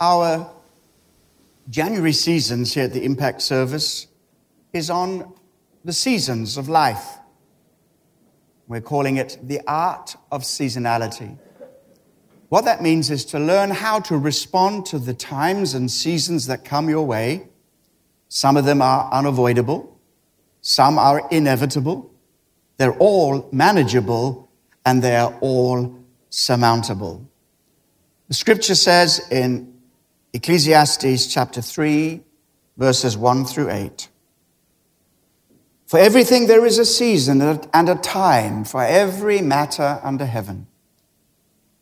Our January seasons here at the Impact Service is on the seasons of life. We're calling it the art of seasonality. What that means is to learn how to respond to the times and seasons that come your way. Some of them are unavoidable, some are inevitable. They're all manageable and they're all surmountable. The scripture says in Ecclesiastes chapter 3, verses 1 through 8 For everything there is a season and a time for every matter under heaven.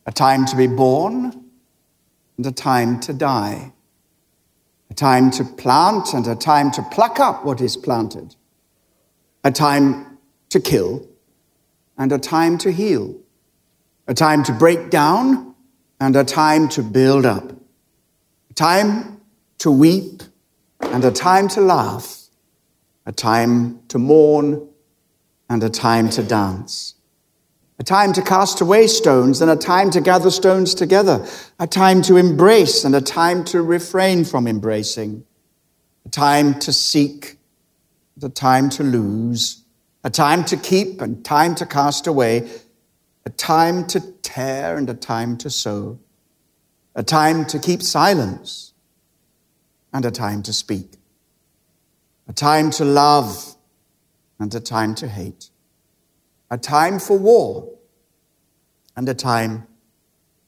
A time to be born and a time to die, a time to plant and a time to pluck up what is planted, a time to kill and a time to heal, a time to break down and a time to build up, time to weep and a time to laugh, a time to mourn and a time to dance a time to cast away stones and a time to gather stones together, a time to embrace and a time to refrain from embracing, a time to seek and a time to lose, a time to keep and time to cast away, a time to tear and a time to sow, a time to keep silence and a time to speak, a time to love and a time to hate a time for war and a time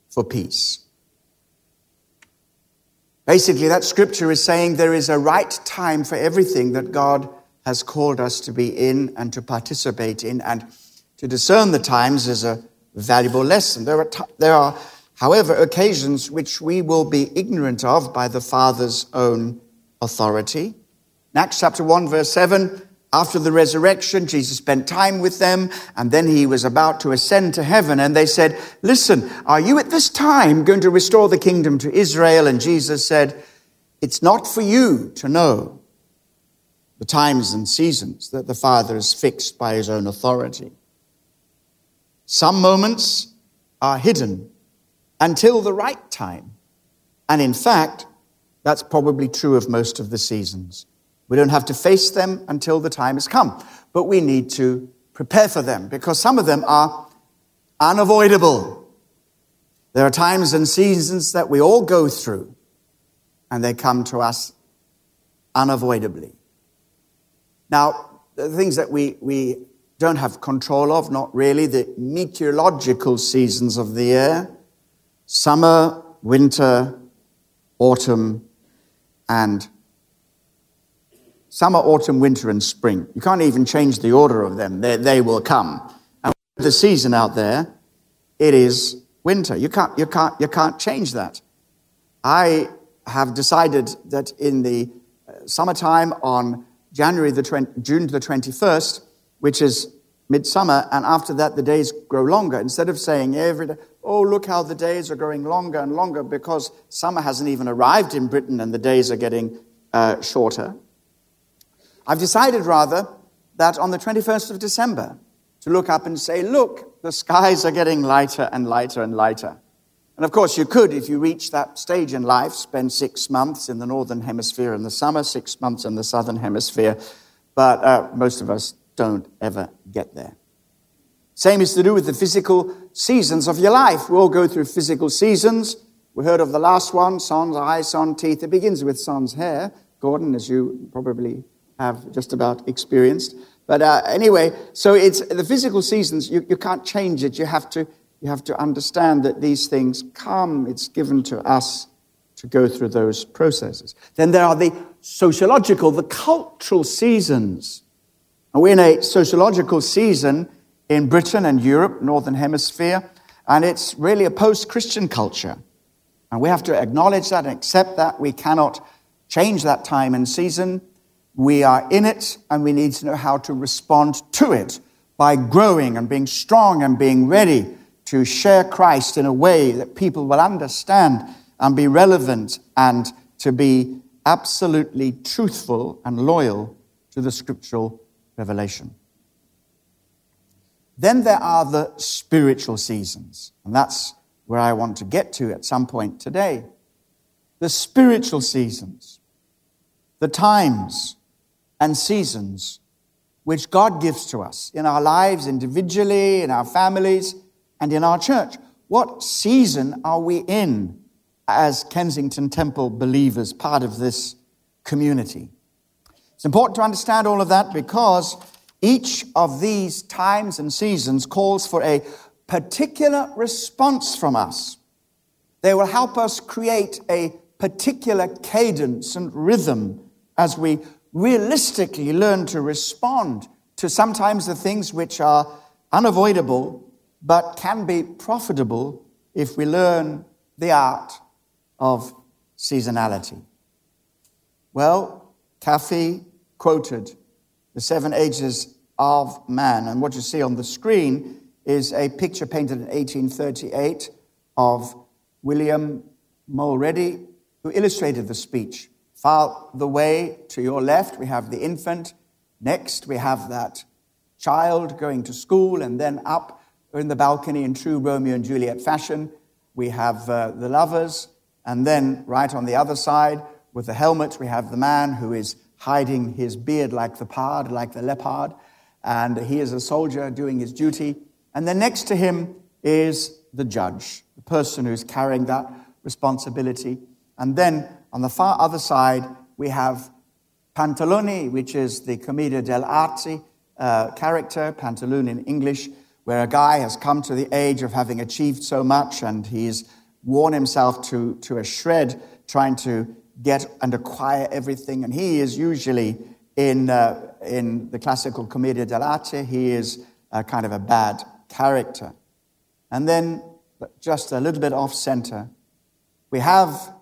for peace. Basically, that scripture is saying there is a right time for everything that God has called us to be in and to participate in, and to discern the times is a valuable lesson. There are, t- there are, however, occasions which we will be ignorant of by the Father's own authority. In Acts chapter 1, verse 7, after the resurrection, Jesus spent time with them, and then he was about to ascend to heaven. And they said, Listen, are you at this time going to restore the kingdom to Israel? And Jesus said, It's not for you to know the times and seasons that the Father has fixed by his own authority. Some moments are hidden until the right time. And in fact, that's probably true of most of the seasons. We don't have to face them until the time has come, but we need to prepare for them because some of them are unavoidable. There are times and seasons that we all go through, and they come to us unavoidably. Now, the things that we, we don't have control of, not really, the meteorological seasons of the year summer, winter, autumn, and Summer, autumn, winter, and spring. You can't even change the order of them. They, they will come. And with the season out there, it is winter. You can't, you, can't, you can't change that. I have decided that in the uh, summertime on January the 20, June the 21st, which is midsummer, and after that the days grow longer. Instead of saying every day, oh, look how the days are growing longer and longer because summer hasn't even arrived in Britain and the days are getting uh, shorter. I've decided rather that on the 21st of December to look up and say, look, the skies are getting lighter and lighter and lighter. And of course, you could, if you reach that stage in life, spend six months in the northern hemisphere in the summer, six months in the southern hemisphere, but uh, most of us don't ever get there. Same is to do with the physical seasons of your life. We all go through physical seasons. We heard of the last one, sans eyes, sans teeth. It begins with sans hair. Gordon, as you probably have just about experienced. But uh, anyway, so it's the physical seasons, you, you can't change it. You have, to, you have to understand that these things come, it's given to us to go through those processes. Then there are the sociological, the cultural seasons. And we're in a sociological season in Britain and Europe, Northern Hemisphere, and it's really a post Christian culture. And we have to acknowledge that and accept that. We cannot change that time and season. We are in it and we need to know how to respond to it by growing and being strong and being ready to share Christ in a way that people will understand and be relevant and to be absolutely truthful and loyal to the scriptural revelation. Then there are the spiritual seasons, and that's where I want to get to at some point today. the spiritual seasons, the times and seasons which God gives to us in our lives individually, in our families, and in our church. What season are we in as Kensington Temple believers, part of this community? It's important to understand all of that because each of these times and seasons calls for a particular response from us. They will help us create a particular cadence and rhythm as we realistically learn to respond to sometimes the things which are unavoidable but can be profitable if we learn the art of seasonality. Well, Caughey quoted the seven ages of man, and what you see on the screen is a picture painted in 1838 of William Mulready, who illustrated the speech. Far the way to your left, we have the infant. Next, we have that child going to school, and then up in the balcony in true Romeo and Juliet fashion, we have uh, the lovers. And then, right on the other side, with the helmet, we have the man who is hiding his beard like the pard, like the leopard. And he is a soldier doing his duty. And then next to him is the judge, the person who's carrying that responsibility. And then on the far other side, we have Pantalone, which is the Commedia dell'arte uh, character, Pantaloon in English, where a guy has come to the age of having achieved so much and he's worn himself to, to a shred trying to get and acquire everything. And he is usually in, uh, in the classical Commedia dell'arte, he is a kind of a bad character. And then, just a little bit off center, we have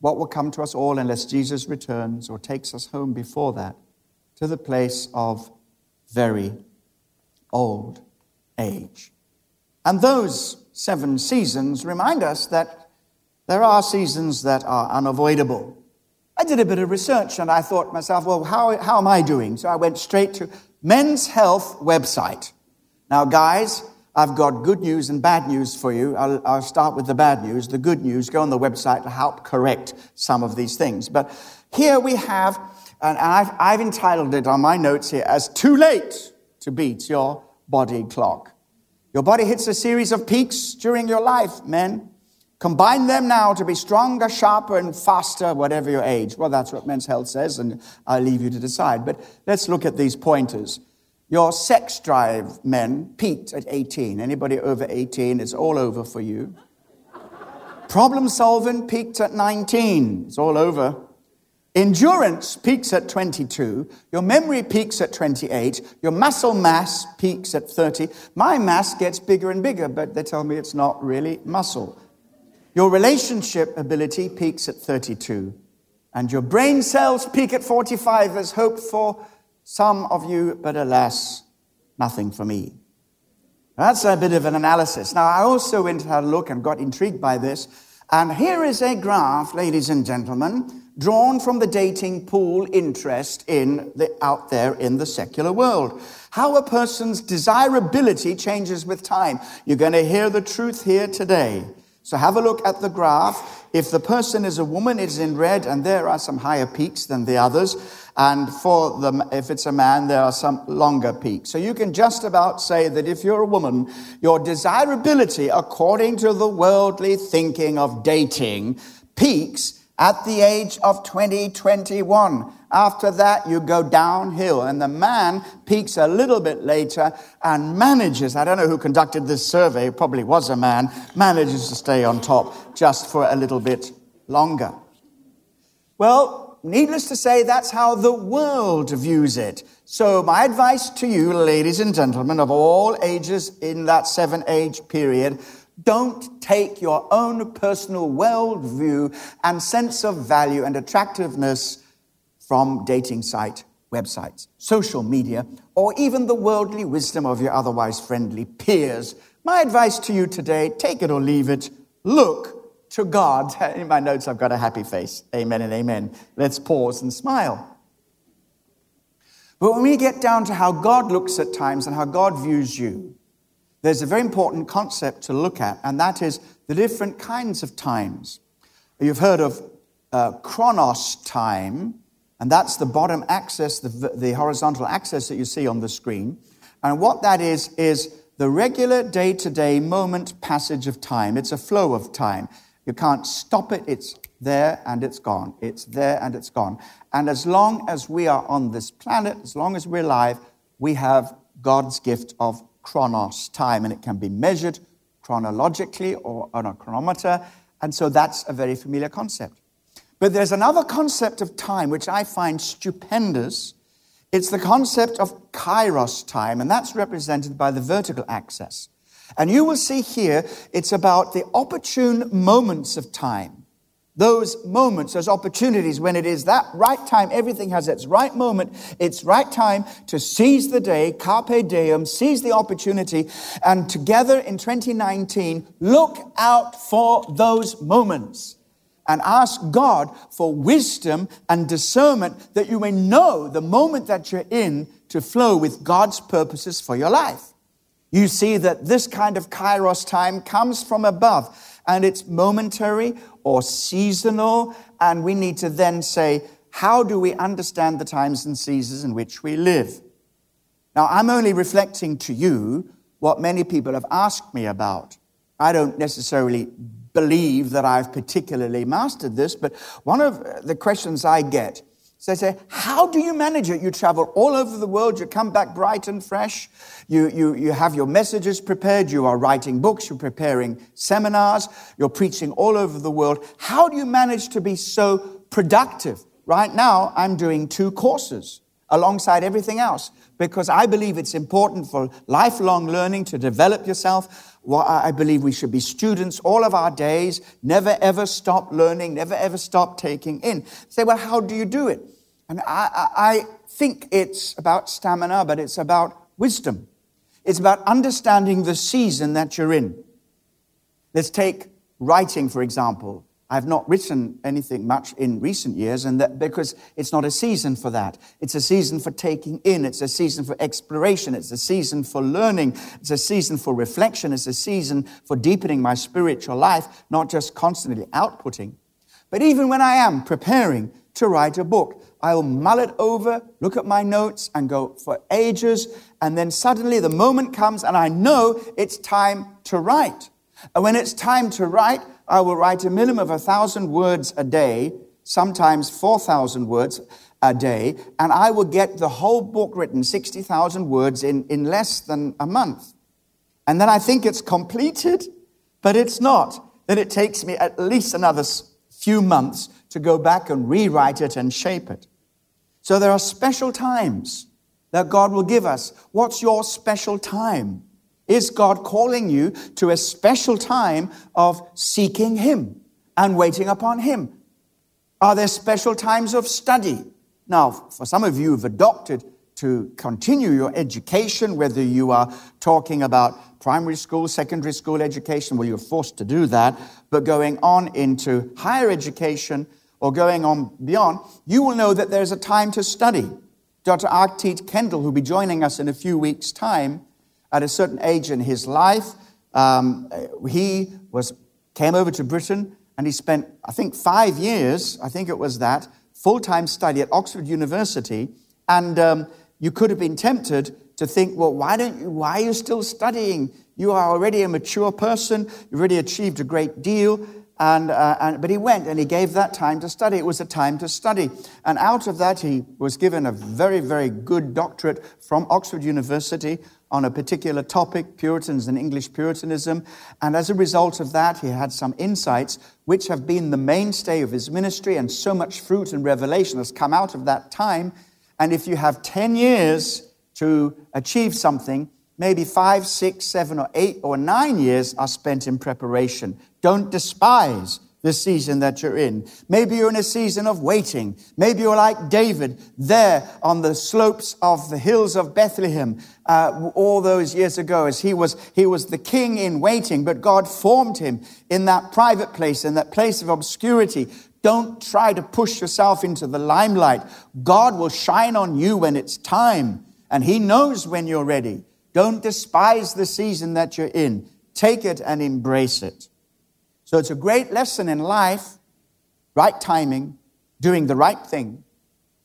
what will come to us all unless Jesus returns or takes us home before that to the place of very old age. And those seven seasons remind us that there are seasons that are unavoidable. I did a bit of research and I thought to myself, well, how, how am I doing? So I went straight to Men's Health website. Now, guys, I've got good news and bad news for you. I'll, I'll, start with the bad news. The good news, go on the website to help correct some of these things. But here we have, and I've, I've entitled it on my notes here as Too Late to Beat Your Body Clock. Your body hits a series of peaks during your life, men. Combine them now to be stronger, sharper, and faster, whatever your age. Well, that's what Men's Health says, and I'll leave you to decide. But let's look at these pointers. Your sex drive, men, peaked at 18. Anybody over 18, it's all over for you. Problem solving peaked at 19. It's all over. Endurance peaks at 22. Your memory peaks at 28. Your muscle mass peaks at 30. My mass gets bigger and bigger, but they tell me it's not really muscle. Your relationship ability peaks at 32. And your brain cells peak at 45. There's hope for some of you, but alas, nothing for me. That's a bit of an analysis. Now, I also went and had a look and got intrigued by this. And here is a graph, ladies and gentlemen, drawn from the dating pool interest in the, out there in the secular world. How a person's desirability changes with time. You're going to hear the truth here today. So have a look at the graph. If the person is a woman, it's in red, and there are some higher peaks than the others. And for the, if it's a man, there are some longer peaks. So you can just about say that if you're a woman, your desirability, according to the worldly thinking of dating, peaks at the age of 2021. After that, you go downhill, and the man peaks a little bit later and manages, I don't know who conducted this survey, probably was a man, manages to stay on top just for a little bit longer. Well, needless to say, that's how the world views it. So, my advice to you, ladies and gentlemen of all ages in that seven age period, don't take your own personal worldview and sense of value and attractiveness from dating site websites, social media, or even the worldly wisdom of your otherwise friendly peers. My advice to you today take it or leave it. Look to God. In my notes, I've got a happy face. Amen and amen. Let's pause and smile. But when we get down to how God looks at times and how God views you, there's a very important concept to look at, and that is the different kinds of times. You've heard of uh, chronos time, and that's the bottom axis, the, the horizontal axis that you see on the screen. And what that is, is the regular day to day moment passage of time. It's a flow of time. You can't stop it. It's there and it's gone. It's there and it's gone. And as long as we are on this planet, as long as we're alive, we have God's gift of chronos, time, and it can be measured chronologically or on a chronometer. And so that's a very familiar concept. But there's another concept of time which I find stupendous. It's the concept of kairos time, and that's represented by the vertical axis. And you will see here, it's about the opportune moments of time. Those moments, those opportunities when it is that right time, everything has its right moment, its right time to seize the day, carpe diem, seize the opportunity, and together in 2019, look out for those moments and ask God for wisdom and discernment that you may know the moment that you're in to flow with God's purposes for your life. You see that this kind of kairos time comes from above and it's momentary or seasonal. And we need to then say, how do we understand the times and seasons in which we live? Now, I'm only reflecting to you what many people have asked me about. I don't necessarily believe that I've particularly mastered this, but one of the questions I get so they say, How do you manage it? You travel all over the world, you come back bright and fresh, you, you, you have your messages prepared, you are writing books, you're preparing seminars, you're preaching all over the world. How do you manage to be so productive? Right now, I'm doing two courses alongside everything else because I believe it's important for lifelong learning to develop yourself. Well, I believe we should be students all of our days, never ever stop learning, never ever stop taking in. Say, well, how do you do it? And I, I think it's about stamina, but it's about wisdom. It's about understanding the season that you're in. Let's take writing, for example. I've not written anything much in recent years, and that because it's not a season for that. It's a season for taking in. It's a season for exploration. It's a season for learning. It's a season for reflection. It's a season for deepening my spiritual life, not just constantly outputting. But even when I am preparing to write a book, I will mull it over, look at my notes, and go for ages. And then suddenly the moment comes, and I know it's time to write. And when it's time to write, I will write a minimum of a thousand words a day, sometimes 4,000 words a day, and I will get the whole book written, 60,000 words, in, in less than a month. And then I think it's completed, but it's not. Then it takes me at least another few months to go back and rewrite it and shape it. So there are special times that God will give us. What's your special time? Is God calling you to a special time of seeking Him and waiting upon Him? Are there special times of study? Now, for some of you who've adopted to continue your education, whether you are talking about primary school, secondary school education, well, you're forced to do that, but going on into higher education or going on beyond, you will know that there's a time to study. Dr. R.T. Kendall, who'll be joining us in a few weeks' time, at a certain age in his life, um, he was, came over to Britain and he spent, I think, five years, I think it was that, full time study at Oxford University. And um, you could have been tempted to think, well, why, don't you, why are you still studying? You are already a mature person, you've already achieved a great deal. And, uh, and, but he went and he gave that time to study. It was a time to study. And out of that, he was given a very, very good doctorate from Oxford University on a particular topic, Puritans and English Puritanism. And as a result of that, he had some insights which have been the mainstay of his ministry, and so much fruit and revelation has come out of that time. And if you have 10 years to achieve something, maybe five, six, seven, or eight, or nine years are spent in preparation. Don't despise the season that you're in. Maybe you're in a season of waiting. Maybe you're like David there on the slopes of the hills of Bethlehem uh, all those years ago as he was, he was the king in waiting, but God formed him in that private place, in that place of obscurity. Don't try to push yourself into the limelight. God will shine on you when it's time, and he knows when you're ready. Don't despise the season that you're in. Take it and embrace it. So it's a great lesson in life right timing, doing the right thing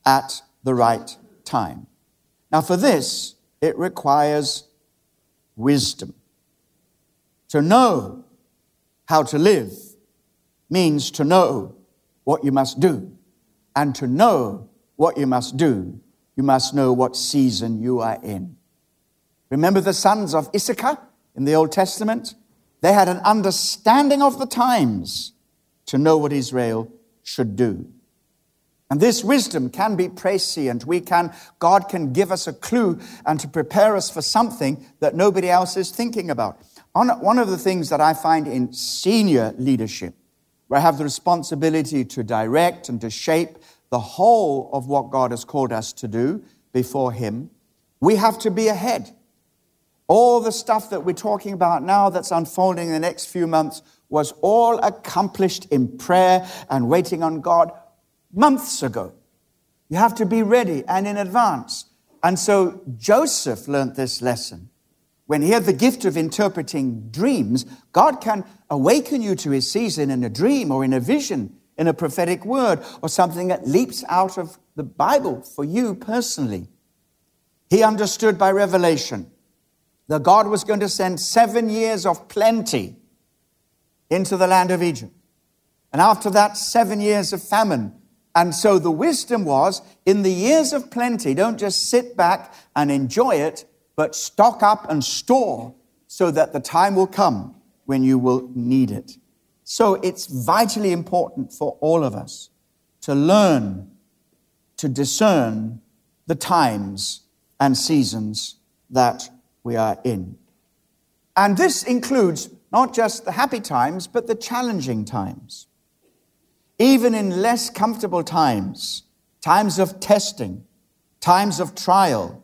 at the right time. Now, for this, it requires wisdom. To know how to live means to know what you must do. And to know what you must do, you must know what season you are in. Remember the sons of Issachar in the Old Testament? They had an understanding of the times to know what Israel should do. And this wisdom can be prescient. We can, God can give us a clue and to prepare us for something that nobody else is thinking about. One of the things that I find in senior leadership, where I have the responsibility to direct and to shape the whole of what God has called us to do before Him, we have to be ahead. All the stuff that we're talking about now that's unfolding in the next few months was all accomplished in prayer and waiting on God months ago. You have to be ready and in advance. And so Joseph learned this lesson. When he had the gift of interpreting dreams, God can awaken you to his season in a dream or in a vision, in a prophetic word, or something that leaps out of the Bible for you personally. He understood by revelation that God was going to send seven years of plenty into the land of Egypt. And after that, seven years of famine. And so the wisdom was in the years of plenty, don't just sit back and enjoy it, but stock up and store so that the time will come when you will need it. So it's vitally important for all of us to learn to discern the times and seasons that we are in. And this includes not just the happy times, but the challenging times. Even in less comfortable times, times of testing, times of trial,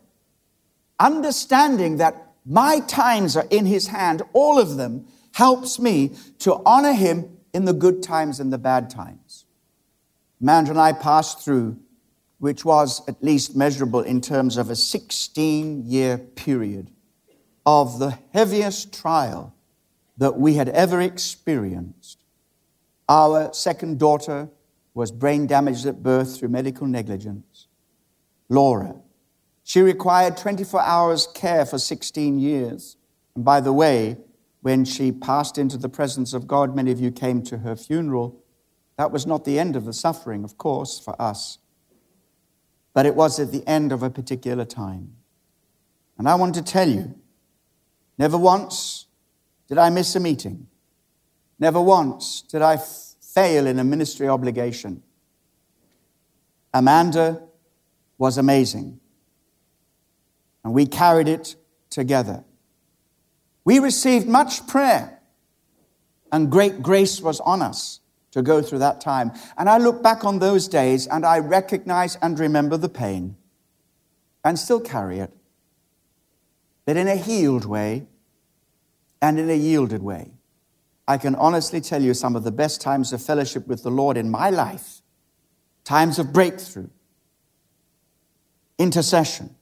understanding that my times are in His hand, all of them, helps me to honor Him in the good times and the bad times. Amanda and I passed through, which was at least measurable in terms of a 16 year period of the heaviest trial that we had ever experienced. Our second daughter was brain damaged at birth through medical negligence. Laura. She required 24 hours care for 16 years. And by the way, when she passed into the presence of God, many of you came to her funeral. That was not the end of the suffering, of course, for us, but it was at the end of a particular time. And I want to tell you Never once did I miss a meeting. Never once did I f- fail in a ministry obligation. Amanda was amazing. And we carried it together. We received much prayer, and great grace was on us to go through that time. And I look back on those days and I recognize and remember the pain and still carry it that in a healed way and in a yielded way. I can honestly tell you some of the best times of fellowship with the Lord in my life, times of breakthrough, intercession,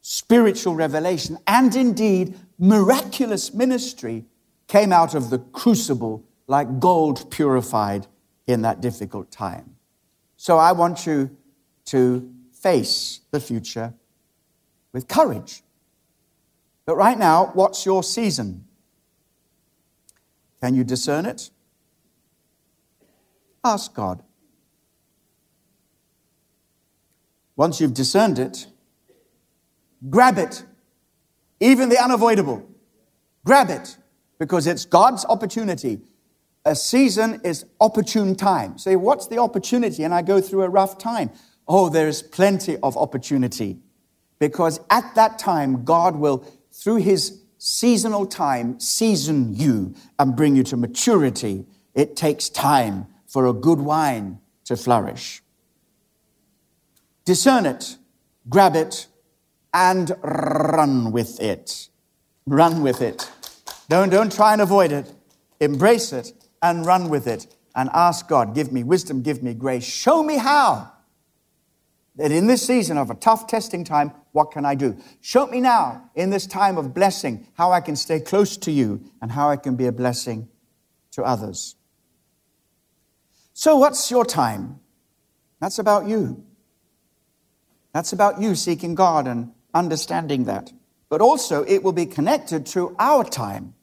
spiritual revelation, and indeed miraculous ministry came out of the crucible like gold purified in that difficult time. So I want you to face the future with courage but right now, what's your season? Can you discern it? Ask God. Once you've discerned it, grab it. Even the unavoidable. Grab it because it's God's opportunity. A season is opportune time. Say, what's the opportunity? And I go through a rough time. Oh, there's plenty of opportunity because at that time, God will through his seasonal time, season you and bring you to maturity. It takes time for a good wine to flourish. Discern it, grab it, and run with it. Run with it. Don't, don't try and avoid it. Embrace it and run with it. And ask God, give me wisdom, give me grace. Show me how that in this season of a tough testing time, what can I do? Show me now, in this time of blessing, how I can stay close to you and how I can be a blessing to others. So, what's your time? That's about you. That's about you seeking God and understanding that. But also, it will be connected to our time,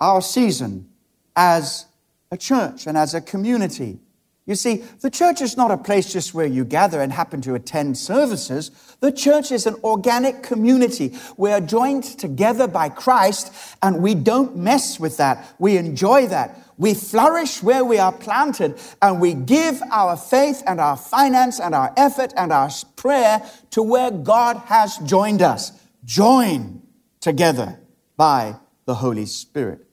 our season as a church and as a community. You see, the church is not a place just where you gather and happen to attend services. The church is an organic community. We are joined together by Christ and we don't mess with that. We enjoy that. We flourish where we are planted and we give our faith and our finance and our effort and our prayer to where God has joined us. Join together by the Holy Spirit.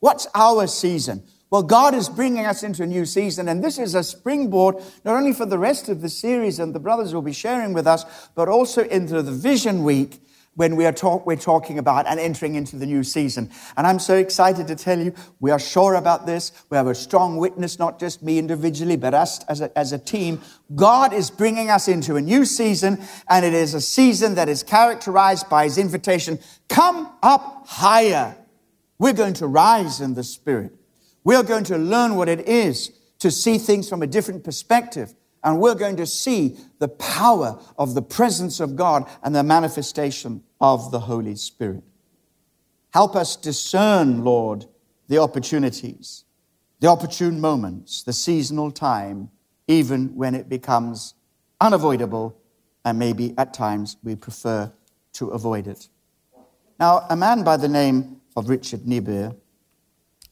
What's our season? Well, God is bringing us into a new season, and this is a springboard not only for the rest of the series and the brothers will be sharing with us, but also into the Vision Week when we are talk, we're talking about and entering into the new season. And I'm so excited to tell you, we are sure about this. We have a strong witness, not just me individually, but us as a, as a team. God is bringing us into a new season, and it is a season that is characterized by his invitation, come up higher. We're going to rise in the spirit. We're going to learn what it is to see things from a different perspective. And we're going to see the power of the presence of God and the manifestation of the Holy Spirit. Help us discern, Lord, the opportunities, the opportune moments, the seasonal time, even when it becomes unavoidable, and maybe at times we prefer to avoid it. Now, a man by the name of Richard Niebuhr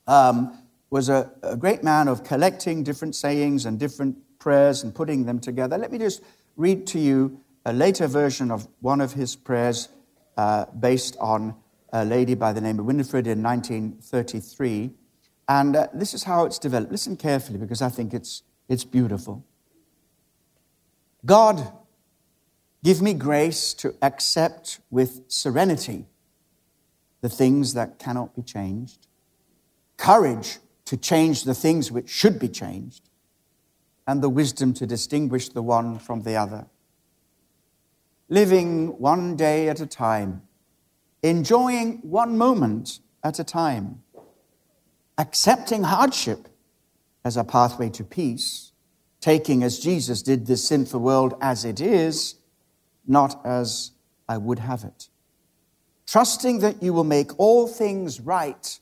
um, was a, a great man of collecting different sayings and different prayers and putting them together. Let me just read to you a later version of one of his prayers uh, based on a lady by the name of Winifred in 1933. And uh, this is how it's developed. Listen carefully because I think it's, it's beautiful. God, give me grace to accept with serenity the things that cannot be changed, courage to change the things which should be changed, and the wisdom to distinguish the one from the other. Living one day at a time, enjoying one moment at a time, accepting hardship as a pathway to peace, taking as Jesus did this sinful world as it is, not as I would have it. Trusting that you will make all things right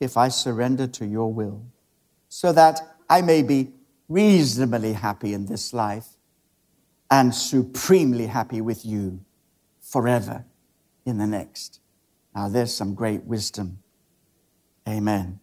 if I surrender to your will, so that I may be reasonably happy in this life and supremely happy with you forever in the next. Now, there's some great wisdom. Amen.